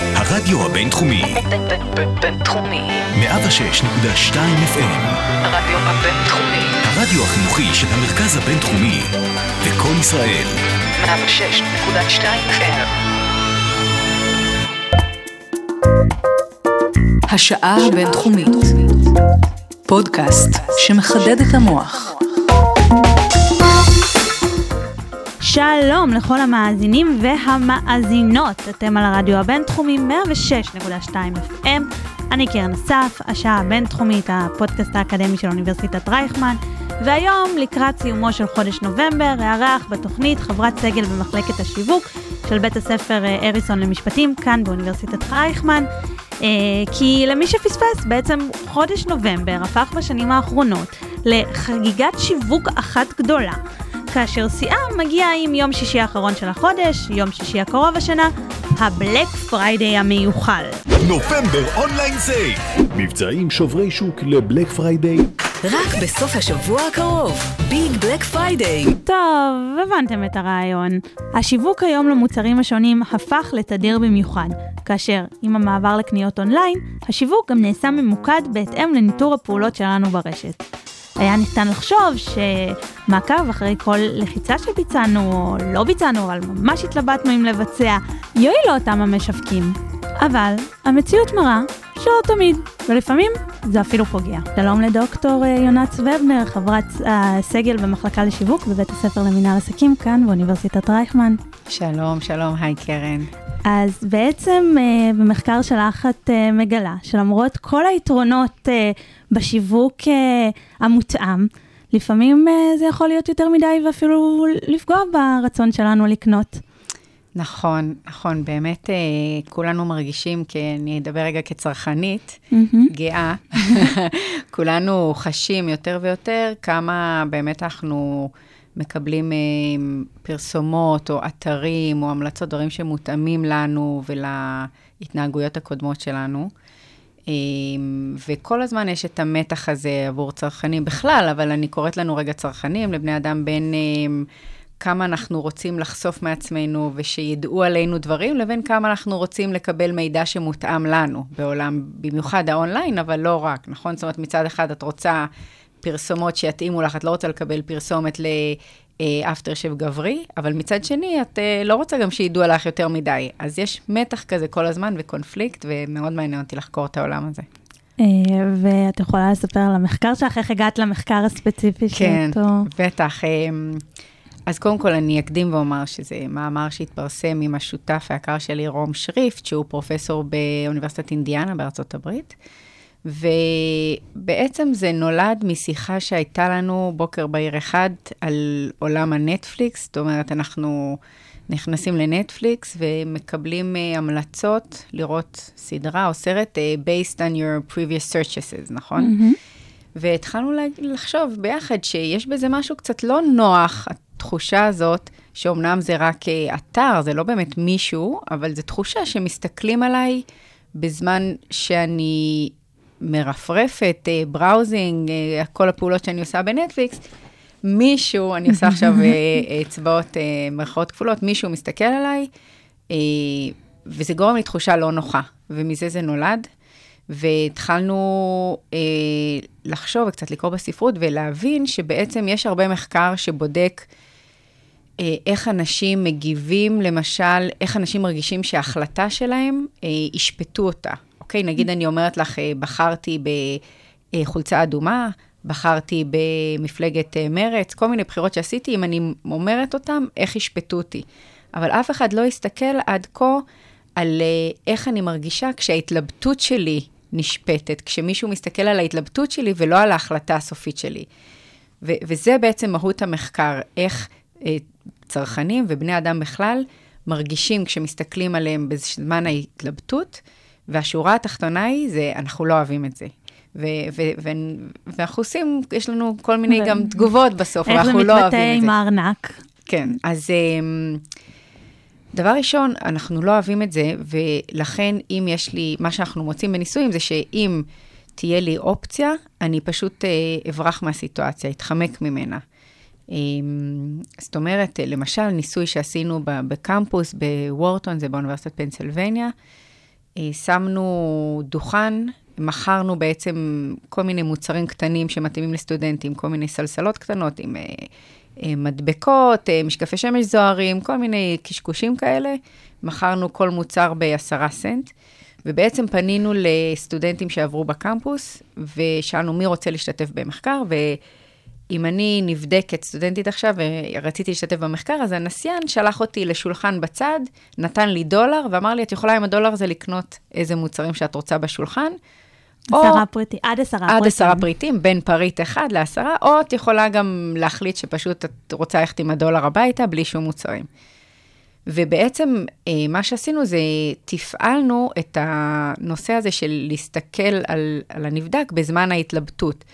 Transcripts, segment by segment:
הרדיו הבינתחומי, בינתחומי. 106.2 FM, הרדיו הבינתחומי. הרדיו החינוכי של המרכז הבינתחומי, לקום ישראל, 106.2 FM. השעה הבינתחומית. פודקאסט שמחדד את המוח. שלום לכל המאזינים והמאזינות, אתם על הרדיו הבינתחומי 106.2 FM, אני קרן אסף, השעה הבינתחומית, הפודקאסט האקדמי של אוניברסיטת רייכמן, והיום, לקראת סיומו של חודש נובמבר, אארח בתוכנית חברת סגל במחלקת השיווק של בית הספר אה, אריסון למשפטים, כאן באוניברסיטת רייכמן. אה, כי למי שפספס, בעצם חודש נובמבר הפך בשנים האחרונות לחגיגת שיווק אחת גדולה. כאשר שיאה מגיע עם יום שישי האחרון של החודש, יום שישי הקרוב השנה, ה Black Friday המיוחל. November online sale, מבצעים שוברי שוק ל Black Friday. רק בסוף השבוע הקרוב, Big Black Friday. טוב, הבנתם את הרעיון. השיווק היום למוצרים השונים הפך לתדיר במיוחד, כאשר עם המעבר לקניות אונליין, השיווק גם נעשה ממוקד בהתאם לניטור הפעולות שלנו ברשת. היה ניתן לחשוב שמעקב אחרי כל לחיצה שביצענו או לא ביצענו, אבל ממש התלבטנו אם לבצע, יועיל לאותם המשווקים. אבל המציאות מראה שלא תמיד, ולפעמים זה אפילו פוגע. שלום לדוקטור אה, יונת סוובנר, חברת הסגל במחלקה לשיווק בבית הספר למינהל עסקים כאן באוניברסיטת רייכמן. שלום, שלום, היי קרן. אז בעצם אה, במחקר שלך את אה, מגלה שלמרות כל היתרונות אה, בשיווק המותאם, לפעמים זה יכול להיות יותר מדי ואפילו לפגוע ברצון שלנו לקנות. נכון, נכון, באמת אה, כולנו מרגישים, כי אני אדבר רגע כצרכנית, מהמם. גאה, כולנו חשים יותר ויותר כמה באמת אנחנו מקבלים אה, פרסומות או אתרים או המלצות, דברים שמותאמים לנו ולהתנהגויות הקודמות שלנו. אה, וכל הזמן יש את המתח הזה עבור צרכנים בכלל, אבל אני קוראת לנו רגע צרכנים, לבני אדם בין אה, כמה אנחנו רוצים לחשוף מעצמנו ושידעו עלינו דברים, לבין כמה אנחנו רוצים לקבל מידע שמותאם לנו בעולם, במיוחד האונליין, אבל לא רק, נכון? זאת אומרת, מצד אחד את רוצה פרסומות שיתאימו לך, את לא רוצה לקבל פרסומת לאפטר שב גברי, אבל מצד שני, את אה, לא רוצה גם שידעו עליך יותר מדי. אז יש מתח כזה כל הזמן וקונפליקט, ומאוד מעניין אותי לחקור את העולם הזה. אה, ואת יכולה לספר על המחקר שלך, איך הגעת למחקר הספציפי כן, שאותו... בטח. אמ, אז קודם כל אני אקדים ואומר שזה מאמר שהתפרסם עם השותף היקר שלי, רום שריפט, שהוא פרופסור באוניברסיטת אינדיאנה בארצות הברית. ובעצם זה נולד משיחה שהייתה לנו בוקר בהיר אחד על עולם הנטפליקס, זאת אומרת, אנחנו נכנסים לנטפליקס ומקבלים uh, המלצות לראות סדרה או סרט uh, based on your previous searches, נכון? מהמם. והתחלנו לחשוב ביחד שיש בזה משהו קצת לא נוח, התחושה הזאת, שאומנם זה רק אה, אתר, זה לא באמת מישהו, אבל זו תחושה שמסתכלים עליי בזמן שאני מרפרפת, אה, בראוזינג, אה, כל הפעולות שאני עושה בנטפליקס. מישהו, אני עושה עכשיו אה, אצבעות, אה, מירכאות כפולות, מישהו מסתכל עליי, אה, וזה גורם לי תחושה לא נוחה, ומזה זה נולד. והתחלנו אה, לחשוב וקצת לקרוא בספרות ולהבין שבעצם יש הרבה מחקר שבודק אה, איך אנשים מגיבים, למשל, איך אנשים מרגישים שההחלטה שלהם, אה, ישפטו אותה. אוקיי, נגיד אני אומרת לך, אה, בחרתי בחולצה אדומה, בחרתי במפלגת אה, מרץ, כל מיני בחירות שעשיתי, אם אני אומרת אותם, איך ישפטו אותי. אבל אף אחד לא הסתכל עד כה על אה, איך אני מרגישה כשההתלבטות שלי נשפטת, כשמישהו מסתכל על ההתלבטות שלי ולא על ההחלטה הסופית שלי. ו- וזה בעצם מהות המחקר, איך אה, צרכנים ובני אדם בכלל מרגישים כשמסתכלים עליהם בזמן ההתלבטות, והשורה התחתונה היא, זה, אנחנו לא אוהבים את זה. ו- ו- ו- ואנחנו עושים, יש לנו כל מיני ו- גם תגובות בסוף, איך זה ואנחנו לא מתבטא אוהבים את זה. עם הארנק? כן, אז אמ, דבר ראשון, אנחנו לא אוהבים את זה, ולכן אם יש לי, מה שאנחנו מוצאים בניסויים זה שאם תהיה לי אופציה, אני פשוט אה, אברח מהסיטואציה, אתחמק ממנה. אמ, זאת אומרת, למשל, ניסוי שעשינו בקמפוס בוורטון, זה באוניברסיטת פנסילבניה, שמנו דוכן, מכרנו בעצם כל מיני מוצרים קטנים שמתאימים לסטודנטים, כל מיני סלסלות קטנות עם אה, אה, מדבקות, אה, משקפי שמש זוהרים, כל מיני קשקושים כאלה. מכרנו כל מוצר בעשרה סנט, ובעצם פנינו לסטודנטים שעברו בקמפוס, ושאלנו מי רוצה להשתתף במחקר, ואם אני נבדקת סטודנטית עכשיו ורציתי להשתתף במחקר, אז הנסיין שלח אותי לשולחן בצד, נתן לי דולר, ואמר לי, את יכולה עם הדולר הזה לקנות איזה מוצרים שאת רוצה בשולחן. או- עשרה פריטים, עד עשרה פריטים. עד עשרה פריטים, בין פריט אחד לעשרה, או את יכולה גם להחליט שפשוט את רוצה ללכת עם הדולר הביתה בלי שום מוצרים. ובעצם אה, מה שעשינו זה תפעלנו את הנושא הזה של להסתכל על, על הנבדק בזמן ההתלבטות.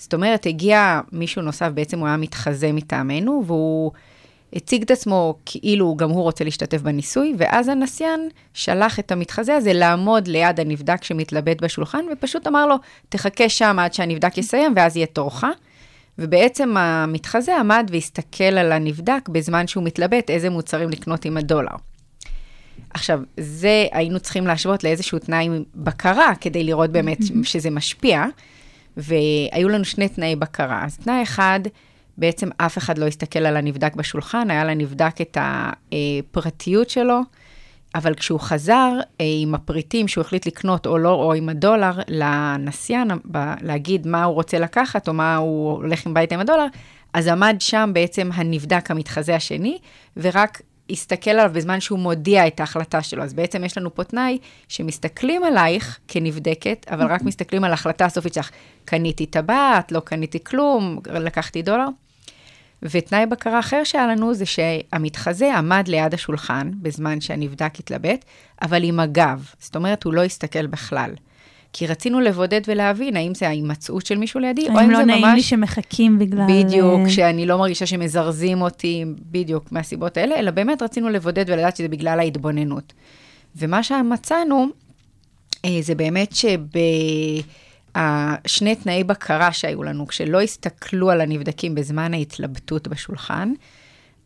זאת אומרת, הגיע מישהו נוסף, בעצם הוא היה מתחזה מטעמנו, והוא הציג את עצמו כאילו גם הוא רוצה להשתתף בניסוי, ואז הנסיין שלח את המתחזה הזה לעמוד ליד הנבדק שמתלבט בשולחן, ופשוט אמר לו, תחכה שם עד שהנבדק יסיים, ואז יהיה תורך. ובעצם המתחזה עמד והסתכל על הנבדק בזמן שהוא מתלבט איזה מוצרים לקנות עם הדולר. עכשיו, זה היינו צריכים להשוות לאיזשהו תנאי בקרה, כדי לראות באמת שזה משפיע, והיו לנו שני תנאי בקרה. אז תנאי אחד, בעצם אף אחד לא הסתכל על הנבדק בשולחן, היה לנבדק את הפרטיות שלו, אבל כשהוא חזר אה, עם הפריטים שהוא החליט לקנות או לא, או עם הדולר, לנסיין, להגיד מה הוא רוצה לקחת, או מה הוא הולך עם בית עם הדולר, אז עמד שם בעצם הנבדק המתחזה השני, ורק הסתכל עליו בזמן שהוא מודיע את ההחלטה שלו. אז בעצם יש לנו פה תנאי שמסתכלים עלייך כנבדקת, אבל רק מסתכלים על ההחלטה הסופית שלך. קניתי טבעת, לא קניתי כלום, לקחתי דולר. ותנאי בקרה אחר שהיה לנו זה שהמתחזה עמד ליד השולחן בזמן שהנבדק התלבט, אבל עם הגב. זאת אומרת, הוא לא הסתכל בכלל. כי רצינו לבודד ולהבין האם זה ההימצאות של מישהו לידי, או האם אם לא זה נעים לי ממש... שמחכים בגלל... בדיוק, אה, שאני לא מרגישה שמזרזים אותי בדיוק מהסיבות האלה, אלא באמת רצינו לבודד ולדעת שזה בגלל ההתבוננות. ומה שמצאנו, אה, זה באמת שבשני תנאי בקרה שהיו לנו, כשלא הסתכלו על הנבדקים בזמן ההתלבטות בשולחן,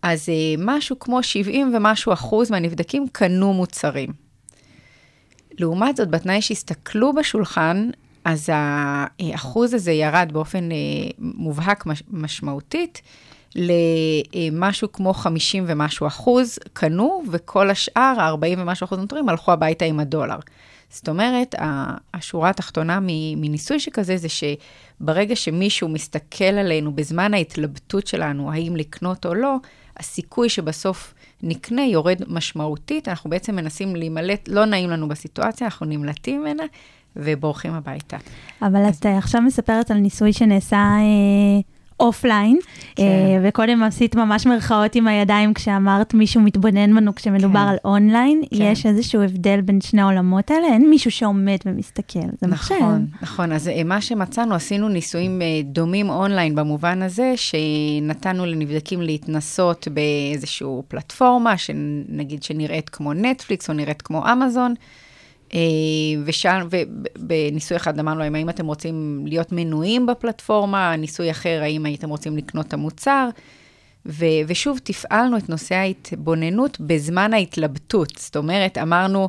אז אה, משהו כמו 70 ומשהו אחוז מהנבדקים קנו מוצרים. לעומת זאת, בתנאי שהסתכלו בשולחן, אז האחוז הזה ירד באופן אה, מובהק מש, משמעותית למשהו כמו 50 ומשהו אחוז קנו, וכל השאר, ה-40 ומשהו אחוז נותרים, הלכו הביתה עם הדולר. זאת אומרת, השורה התחתונה מניסוי שכזה זה שברגע שמישהו מסתכל עלינו בזמן ההתלבטות שלנו, האם לקנות או לא, הסיכוי שבסוף נקנה יורד משמעותית. אנחנו בעצם מנסים להימלט, לא נעים לנו בסיטואציה, אנחנו נמלטים ממנה ובורחים הביתה. אבל את אה, עכשיו מספרת על ניסוי שנעשה אה, אופליין, כן. אה, וקודם עשית ממש מרכאות עם הידיים כשאמרת מישהו מתבונן בנו כשמדובר כן. על אונליין. כן. יש איזשהו הבדל בין שני העולמות האלה? אין מישהו שעומד ומסתכל, זה מחשב. נכון, נכון. אז אה, מה שמצאנו, עשינו ניסויים אה, דומים אונליין במובן הזה, שנתנו לנבדקים להתנסות באיזושהי פלטפורמה, שנגיד שנראית כמו נטפליקס או נראית כמו אמזון. אה, ושאל, ובניסוי אחד אמרנו להם, האם אתם רוצים להיות מנויים בפלטפורמה? ניסוי אחר, האם הייתם רוצים לקנות את המוצר? ו, ושוב, תפעלנו את נושא ההתבוננות בזמן ההתלבטות. זאת אומרת, אמרנו,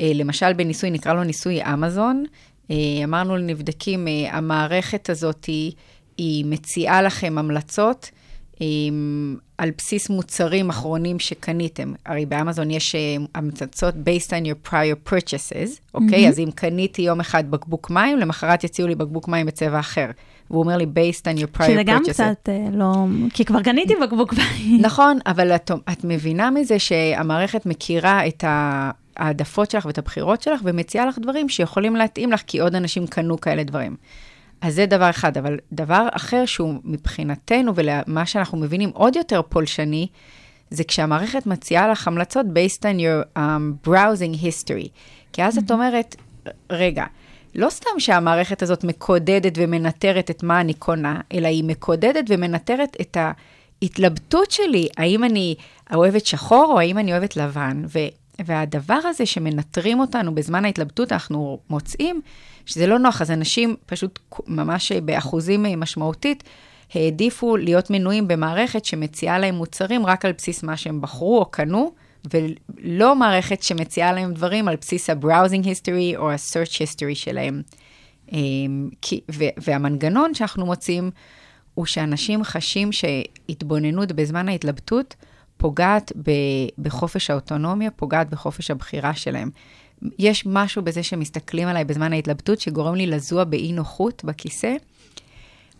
אה, למשל בניסוי, נקרא לו ניסוי אמזון, אה, אמרנו לנבדקים, המערכת הזאת היא, היא מציעה לכם המלצות אה, על בסיס מוצרים אחרונים שקניתם. הרי באמזון יש אה, המלצות based on your prior purchases, אוקיי? אז אם קניתי יום אחד בקבוק מים, למחרת יציעו לי בקבוק מים בצבע אחר. והוא אומר לי, based on your prior purchases. שזה גם קצת אה, לא... כי כבר קניתי בקבוק מים. נכון, אבל את, את מבינה מזה שהמערכת מכירה את העדפות שלך ואת הבחירות שלך, ומציעה לך דברים שיכולים להתאים לך, כי עוד אנשים קנו כאלה דברים. אז זה דבר אחד, אבל דבר אחר שהוא מבחינתנו, ולמה שאנחנו מבינים עוד יותר פולשני, זה כשהמערכת מציעה לך המלצות based on your um, browsing history. כי אז את אומרת, רגע, לא סתם שהמערכת הזאת מקודדת ומנטרת את מה אני קונה, אלא היא מקודדת ומנטרת את ההתלבטות שלי, האם אני אוהבת שחור או האם אני אוהבת לבן. והדבר הזה שמנטרים אותנו בזמן ההתלבטות, אנחנו מוצאים שזה לא נוח, אז אנשים פשוט ממש באחוזים משמעותית, העדיפו להיות מנויים במערכת שמציעה להם מוצרים רק על בסיס מה שהם בחרו או קנו, ולא מערכת שמציעה להם דברים על בסיס ה-browsing history או ה-search history שלהם. אמ, והמנגנון שאנחנו מוצאים הוא שאנשים חשים שהתבוננות בזמן ההתלבטות פוגעת ב, בחופש האוטונומיה, פוגעת בחופש הבחירה שלהם. יש משהו בזה שמסתכלים עליי בזמן ההתלבטות שגורם לי לזוע באי נוחות בכיסא.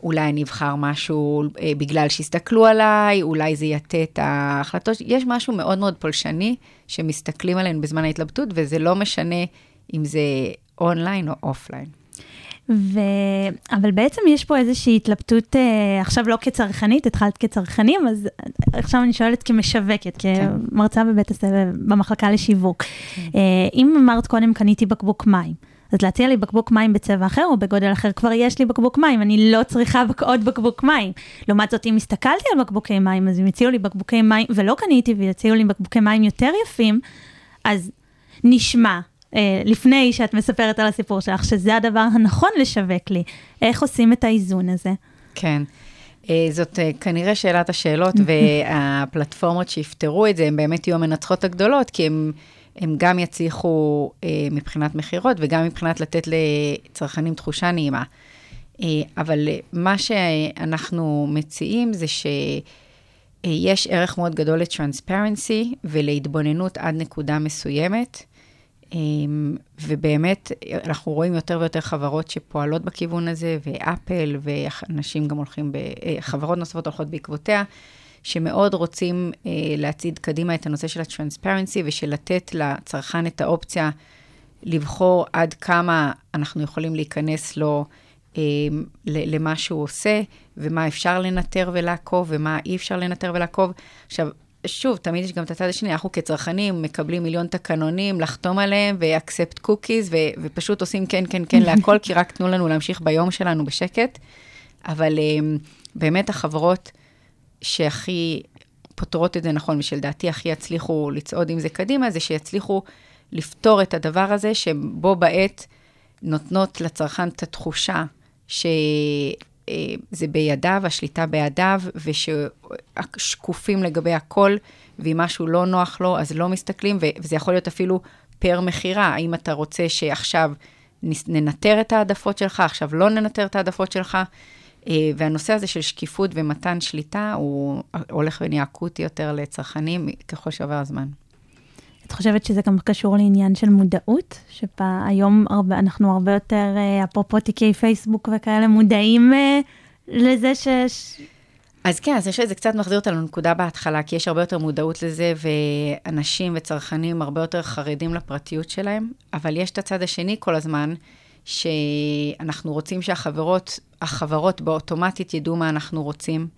אולי אני אבחר משהו אה, בגלל שהסתכלו עליי, אולי זה יטה את ההחלטות. יש משהו מאוד מאוד פולשני שמסתכלים עלינו בזמן ההתלבטות, וזה לא משנה אם זה אונליין או אופליין. ו... אבל בעצם יש פה איזושהי התלבטות, אה, עכשיו לא כצרכנית, התחלת כצרכנים, אז עכשיו אני שואלת כמשווקת, כן. כמרצה בבית הספר, במחלקה לשיווק. כן. אה, אם אמרת קודם קניתי בקבוק מים, אז להציע לי בקבוק מים בצבע אחר או בגודל אחר, כבר יש לי בקבוק מים, אני לא צריכה בק... עוד בקבוק מים. לעומת זאת, אם הסתכלתי על בקבוקי מים, אז אם הציעו לי בקבוקי מים, ולא קניתי והציעו לי בקבוקי מים יותר יפים, אז נשמע, לפני שאת מספרת על הסיפור שלך, שזה הדבר הנכון לשווק לי. איך עושים את האיזון הזה? כן. אה, זאת אה, כנראה שאלת השאלות, והפלטפורמות שיפתרו את זה, הן באמת יהיו המנצחות הגדולות, כי הן... הם גם יצליחו אה, מבחינת מכירות וגם מבחינת לתת לצרכנים תחושה נעימה. אה, אבל מה שאנחנו מציעים זה שיש ערך מאוד גדול לטרנספרנסי ולהתבוננות עד נקודה מסוימת. אה, ובאמת, אנחנו רואים יותר ויותר חברות שפועלות בכיוון הזה, ואפל, ואנשים גם הולכים, ב, אה, חברות נוספות הולכות בעקבותיה. שמאוד רוצים אה, להצעיד קדימה את הנושא של הטרנספרנסי ושל לתת לצרכן את האופציה לבחור עד כמה אנחנו יכולים להיכנס לו אה, למה שהוא עושה, ומה אפשר לנטר ולעקוב, ומה אי אפשר לנטר ולעקוב. עכשיו, שוב, תמיד יש גם את הצד השני, אנחנו כצרכנים מקבלים מיליון תקנונים לחתום עליהם ו-accept cookies, ו- ופשוט עושים כן, כן, כן להכל, כי רק תנו לנו להמשיך ביום שלנו בשקט. אבל אה, באמת החברות... שהכי פותרות את זה נכון, ושלדעתי הכי יצליחו לצעוד עם זה קדימה, זה שיצליחו לפתור את הדבר הזה, שבו בעת נותנות לצרכן את התחושה שזה בידיו, השליטה בידיו, וששקופים לגבי הכל, ואם משהו לא נוח לו, אז לא מסתכלים, וזה יכול להיות אפילו פר מכירה, האם אתה רוצה שעכשיו ננטר את העדפות שלך, עכשיו לא ננטר את העדפות שלך. אה, והנושא הזה של שקיפות ומתן שליטה, הוא הולך ונהיה אקוטי יותר לצרכנים ככל שעובר הזמן. חושבת שזה גם קשור לעניין של מודעות? שהיום אנחנו הרבה יותר, אה, אפרופו תיקי פייסבוק וכאלה, מודעים אה, לזה ש... אז כן, אז אני חושבת שזה קצת מחזיר אותנו לנקודה בהתחלה, כי יש הרבה יותר מודעות לזה, ואנשים וצרכנים הרבה יותר חרדים לפרטיות שלהם, אבל יש את הצד השני כל הזמן, שאנחנו רוצים שהחברות, החברות באוטומטית ידעו מה אנחנו רוצים.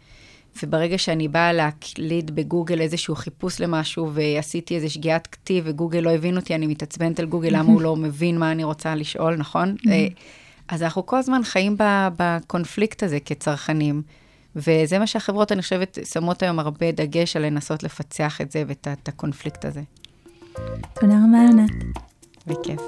וברגע שאני באה להקליד בגוגל איזשהו חיפוש למשהו, ועשיתי איזו שגיאת כתיב, וגוגל לא הבין אותי, אני מתעצבנת על גוגל, למה הוא לא מבין מה אני רוצה לשאול, נכון? אה, אז אנחנו כל הזמן חיים בקונפליקט הזה כצרכנים, וזה מה שהחברות, אני חושבת, שמות היום הרבה דגש על לנסות לפצח את זה ואת הקונפליקט הזה. תודה רבה, ענת. בכיף.